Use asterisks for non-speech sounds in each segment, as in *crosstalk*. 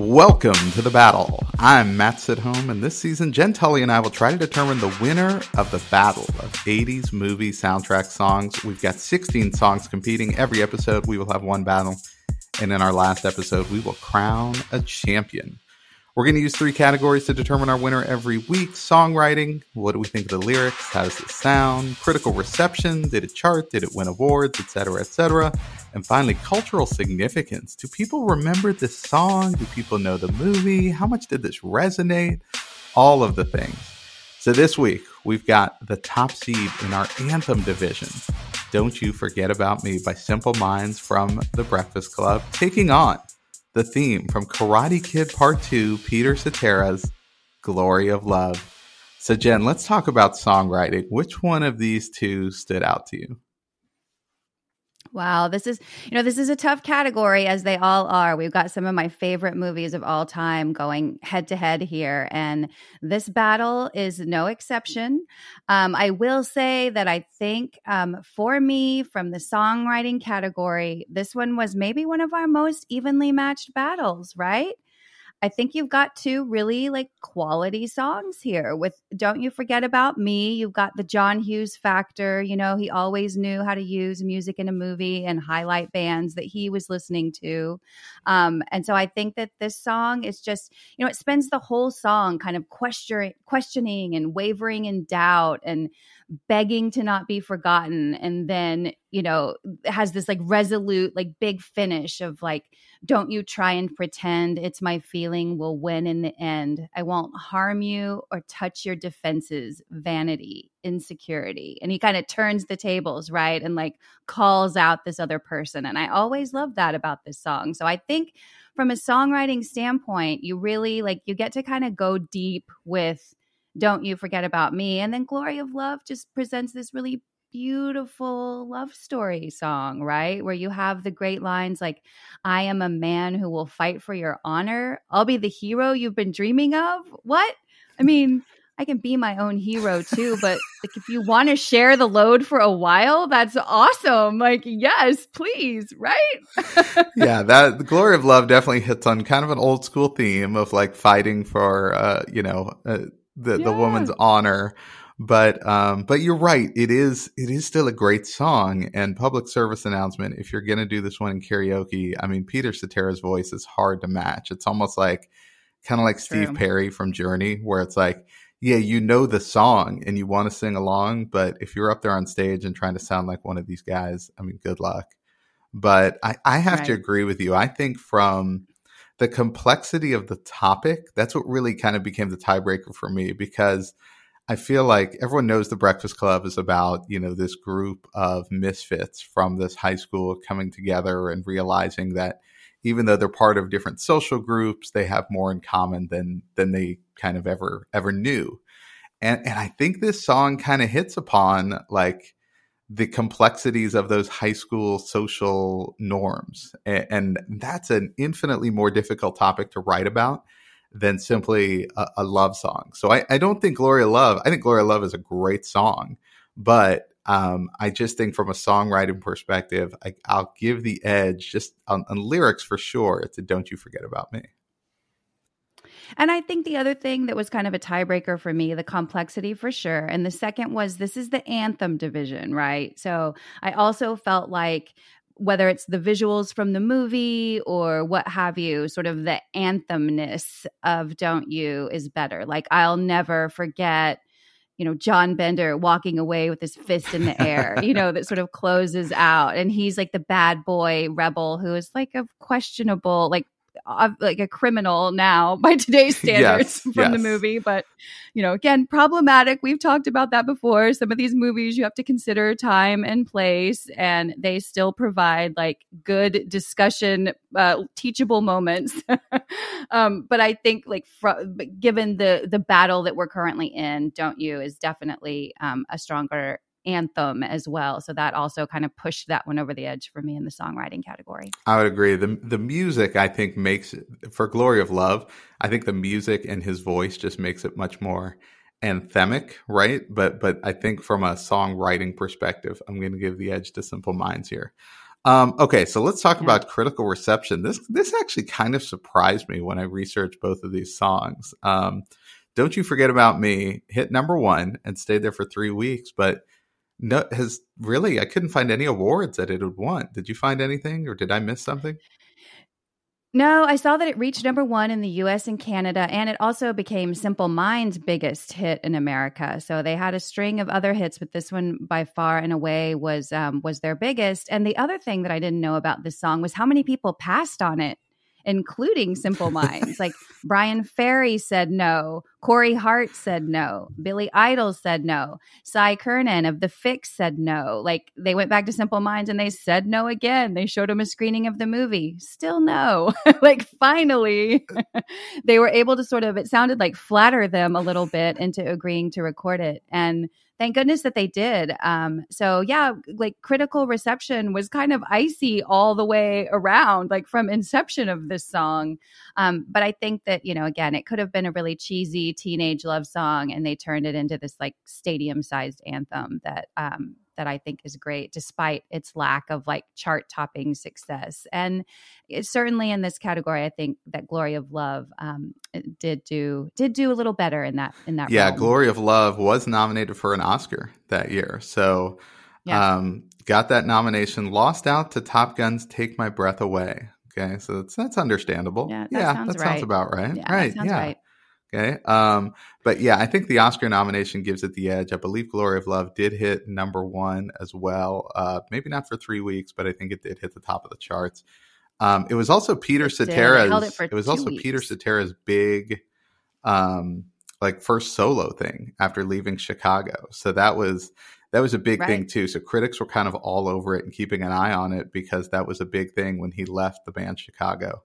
Welcome to the battle. I'm Matt Sidhom, and this season, Jenn Tully and I will try to determine the winner of the battle of 80s movie soundtrack songs. We've got 16 songs competing. Every episode, we will have one battle. And in our last episode, we will crown a champion. We're going to use three categories to determine our winner every week songwriting, what do we think of the lyrics, how does it sound, critical reception, did it chart, did it win awards, etc., etc., and finally, cultural significance. Do people remember this song? Do people know the movie? How much did this resonate? All of the things. So this week, we've got the top seed in our anthem division. Don't You Forget About Me by Simple Minds from The Breakfast Club, taking on the theme from Karate Kid Part 2, Peter Cetera's Glory of Love. So, Jenn, let's talk about songwriting. Which one of these two stood out to you? Wow, this is, you know, this is a tough category as they all are. We've got some of my favorite movies of all time going head to head here. And this battle is no exception. Um, I will say that I think um, for me, from the songwriting category, this one was maybe one of our most evenly matched battles, right? I think you've got two really like quality songs here with Don't You Forget About Me. You've got the John Hughes factor. You know, he always knew how to use music in a movie and highlight bands that he was listening to. Um, and so I think that this song is just, you know, it spends the whole song kind of questioning, questioning and wavering in doubt and begging to not be forgotten and then you know has this like resolute like big finish of like don't you try and pretend it's my feeling will win in the end i won't harm you or touch your defenses vanity insecurity and he kind of turns the tables right and like calls out this other person and i always love that about this song so i think from a songwriting standpoint you really like you get to kind of go deep with don't You Forget About Me. And then Glory of Love just presents this really beautiful love story song, right? Where you have the great lines like, I am a man who will fight for your honor. I'll be the hero you've been dreaming of. What? I mean, I can be my own hero too, but like if you want to share the load for a while, that's awesome. Like, yes, please, right? *laughs* yeah, that the glory of love definitely hits on kind of an old school theme of like fighting for, uh, you know, uh, the, yeah. the woman's honor. But um, but you're right. It is it is still a great song and public service announcement. If you're gonna do this one in karaoke, I mean Peter Cetera's voice is hard to match. It's almost like kind of like True. Steve Perry from Journey, where it's like, yeah, you know the song and you want to sing along, but if you're up there on stage and trying to sound like one of these guys, I mean, good luck. But I, I have right. to agree with you. I think from the complexity of the topic, that's what really kind of became the tiebreaker for me because I feel like everyone knows the Breakfast Club is about, you know, this group of misfits from this high school coming together and realizing that even though they're part of different social groups, they have more in common than than they kind of ever ever knew. And and I think this song kind of hits upon like the complexities of those high school social norms. And, and that's an infinitely more difficult topic to write about than simply a, a love song. So I, I, don't think Glory of Love, I think Glory of Love is a great song, but um, I just think from a songwriting perspective, I, will give the edge just on, on lyrics for sure to Don't You Forget About Me. And I think the other thing that was kind of a tiebreaker for me, the complexity for sure. And the second was this is the anthem division, right? So I also felt like whether it's the visuals from the movie or what have you, sort of the anthemness of Don't You is better. Like I'll never forget you know, John Bender walking away with his fist in the air, *laughs* you know, that sort of closes out. And he's like the bad boy rebel who is like a questionable, like like a criminal now *laughs* by today's standards *laughs* yes, from yes. the movie but you know again problematic. We've talked about that before. Some of these movies you have to consider time and place and they still provide like good discussion uh, teachable moments. *laughs* Um, but i think like fr- given the the battle that we're currently in don't you is definitely um, a stronger anthem as well. So that also kind of pushed that one over the edge for me in the songwriting category. I would agree. The the music I think makes for Glory of Love, I think the music and his voice just makes it much more anthemic, right? But but I think from a songwriting perspective, I'm going to give the edge to Simple Minds here. Um, okay, so let's talk yeah. about critical reception. This this actually kind of surprised me when I researched both of these songs. Um, Don't you forget about me hit number one and stayed there for three weeks, but no has really I couldn't find any awards that it would won. Did you find anything, or did I miss something? No, I saw that it reached number one in the US and Canada, and it also became Simple Minds' biggest hit in America. So they had a string of other hits, but this one by far and away was um, was their biggest. And the other thing that I didn't know about this song was how many people passed on it including Simple *laughs* Minds. like Bryan Ferry said no. Corey Hart said no. Billy Idol said no. Cy Curnin of The Fixx said no. Like they went back to Simple Minds and they said no again. They showed him a screening of the movie. Still no. *laughs* like finally, *laughs* they were able to sort of, it sounded like flatter them a little bit into agreeing to record it. And thank goodness that they did. Um, so yeah, like critical reception was kind of icy all the way around, like from inception of this song. Um, but I think that you know, again, it could have been a really cheesy teenage love song, and they turned it into this like stadium-sized anthem that um, that I think is great, despite its lack of like chart topping success. And certainly in this category, I think that Glory of Love um, did do did do a little better in that in that. Yeah, realm. Glory of Love was nominated for an Oscar that year, so yeah. um, got that nomination. Lost out to Top Gun's "Take My Breath Away." Okay, so that's that's understandable. Yeah, that, yeah, sounds, that right. sounds about right. Yeah, right. yeah. Right. Okay. Um, but yeah, I think the Oscar nomination gives it the edge. I believe Glory of Love did hit number one as well. Uh, maybe not for three weeks, but I think it did hit the top of the charts. Um, it was also Peter Cetera's. It, it, was also weeks. Peter Cetera's big, um, like first solo thing after leaving Chicago. So that was that was a big right. thing too. So critics were kind of all over it and keeping an eye on it because that was a big thing when he left the band Chicago.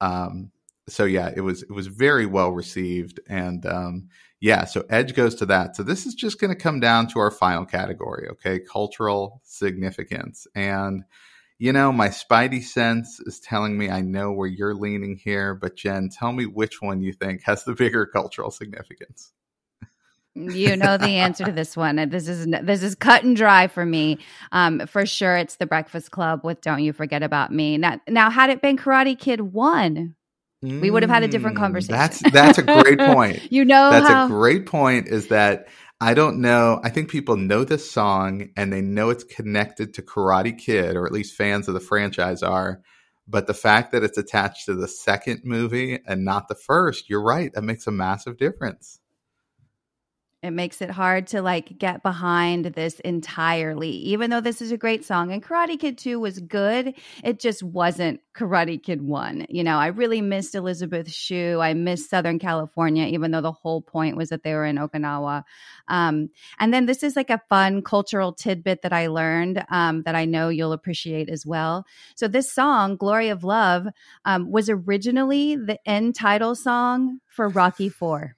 Um, so yeah, it was it was very well received, and um, yeah, so Edge goes to that. So this is just going to come down to our final category, okay? Cultural significance, and you know, my spidey sense is telling me I know where you're leaning here, but Jenn, tell me which one you think has the bigger cultural significance. you know the answer to this one. This is this is cut and dry for me. Um, for sure, it's the Breakfast Club with "Don't You Forget About Me." Now, now, had it been Karate Kid one, Mm, we would have had a different mm, conversation. That's that's a great *laughs* point. you know, that's how- a great point. Is that I don't know. I think people know this song and they know it's connected to Karate Kid, or at least fans of the franchise are. But the fact that it's attached to the second movie and not the first, you're right. That makes a massive difference. It makes it hard to like get behind this entirely. Even though this is a great song and Karate Kid 2 was good, it just wasn't Karate Kid 1. You know, I really missed Elizabeth Shue. I missed Southern California, even though the whole point was that they were in Okinawa. Um, and then this is like a fun cultural tidbit that I learned um, that I know you'll appreciate as well. So, this song, Glory of Love, um, was originally the end title song for Rocky 4.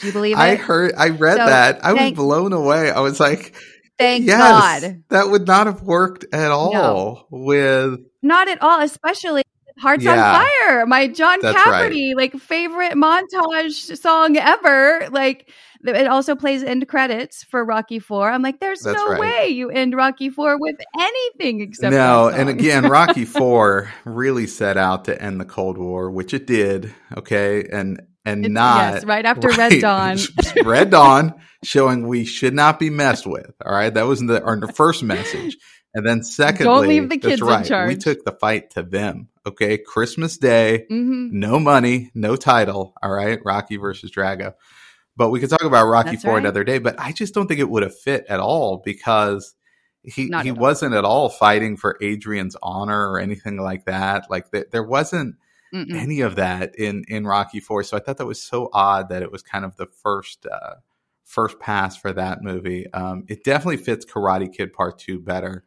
Do you believe it? I heard, I read so, that. I thank, was blown away. I was like, thank yes, God. That would not have worked at all no. with. Not at all, especially Hearts yeah, on Fire, my John Cafferty, right. like favorite montage song ever. Like it also plays end credits for Rocky Four. I'm like, there's that's no right. way you end Rocky Four with anything except no. And again, *laughs* Rocky Four really set out to end the Cold War, which it did. Okay, and and it's, not yes, right after right, Red *laughs* Dawn. Red Dawn showing we should not be messed with. All right, that was the our first message. And then secondly, don't leave the kids right, in charge. We took the fight to them. Okay, Christmas Day, mm-hmm. no money, no title. All right, Rocky versus Drago. But we could talk about Rocky That's Four right. another day. But I just don't think it would have fit at all because he Not he wasn't at all fighting for Adrian's honor or anything like that. Like th- there wasn't Mm-mm. any of that in in Rocky Four. So I thought that was so odd that it was kind of the first uh, first pass for that movie. Um, it definitely fits Karate Kid Part Two better.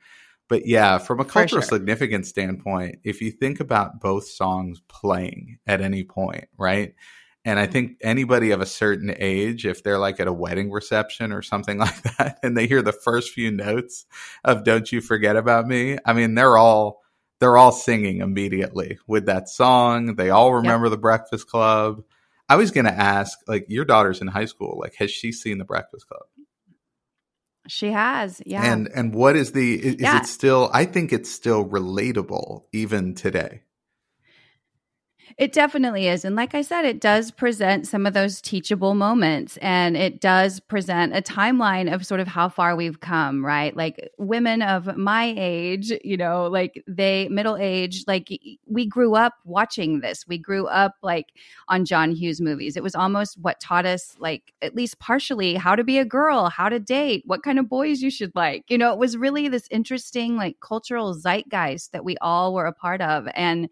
But yeah, from a cultural sure. significance standpoint, if you think about both songs playing at any point, right? And I mm-hmm. think anybody of a certain age, if they're like at a wedding reception or something *laughs* like that, and they hear the first few notes of Don't You Forget About Me, I mean, they're all they're all singing immediately with that song. They all remember the Breakfast Club. I was going to ask, like, your daughter's in high school. Like, has she seen the Breakfast Club? She has, yeah. And and what is the is, yeah. is it still I think it's still relatable even today. It definitely is. And like I said, it does present some of those teachable moments and it does present a timeline of sort of how far we've come, right? Like women of my age, you know, like they middle age, like we grew up watching this. We grew up like on John Hughes movies. It was almost what taught us, like, at least partially, how to be a girl, how to date, what kind of boys you should like. You know, it was really this interesting, like, cultural zeitgeist that we all were a part of. And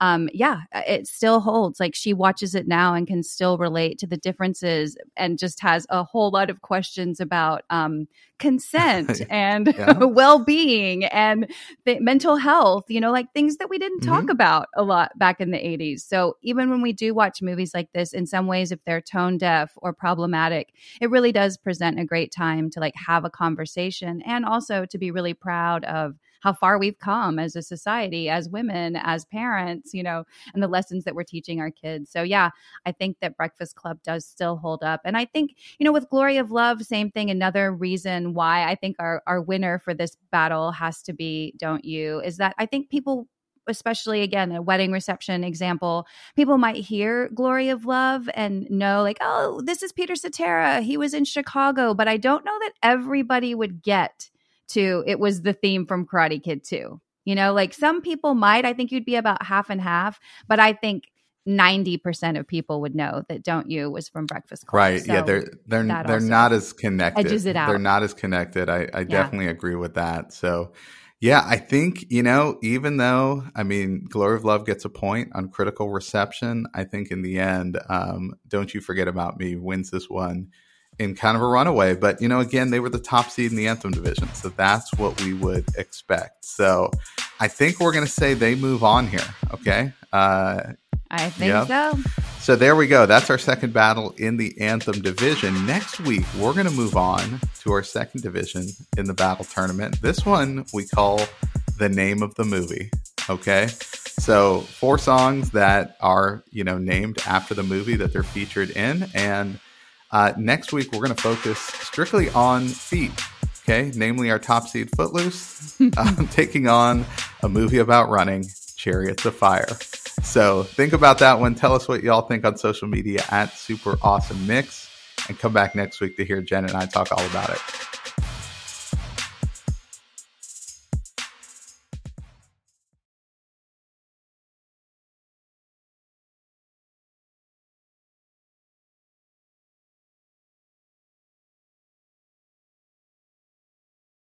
um, yeah, it it still holds. Like she watches it now and can still relate to the differences and just has a whole lot of questions about um, consent *laughs* and *laughs* well-being and mental health you know like things that we didn't talk mm-hmm. about a lot back in the 80s so even when we do watch movies like this in some ways if they're tone deaf or problematic it really does present a great time to like have a conversation and also to be really proud of how far we've come as a society, as women, as parents, you know, and the lessons that we're teaching our kids. So, yeah, I think that Breakfast Club does still hold up. And I think, you know, with Glory of Love, same thing. Another reason why I think our, our winner for this battle has to be Don't You is that I think people especially again a wedding reception example people might hear glory of love and know like oh this is peter cetera he was in chicago but i don't know that everybody would get to it was the theme from Karate Kid 2. You know, like some people might, I think you'd be about half and half, but I think 90% of people would know that don't you was from breakfast club right so yeah they're they're they're not as connected edges it out. they're not as connected i i yeah. definitely agree with that so yeah i think you know even though i mean glory of love gets a point on critical reception i think in the end um, don't you forget about me wins this one in kind of a runaway. But, you know, again, they were the top seed in the Anthem division. So that's what we would expect. So I think we're going to say they move on here. Okay. Uh, I think yep. so. So there we go. That's our second battle in the Anthem division. Next week, we're going to move on to our second division in the battle tournament. This one we call the name of the movie. Okay. So four songs that are, you know, named after the movie that they're featured in. And uh, next week, we're going to focus strictly on feet, okay? Namely, our top seed Footloose, *laughs* um, taking on a movie about running, Chariots of Fire. So think about that one. Tell us what y'all think on social media at Super Awesome Mix, and come back next week to hear Jenn and I talk all about it.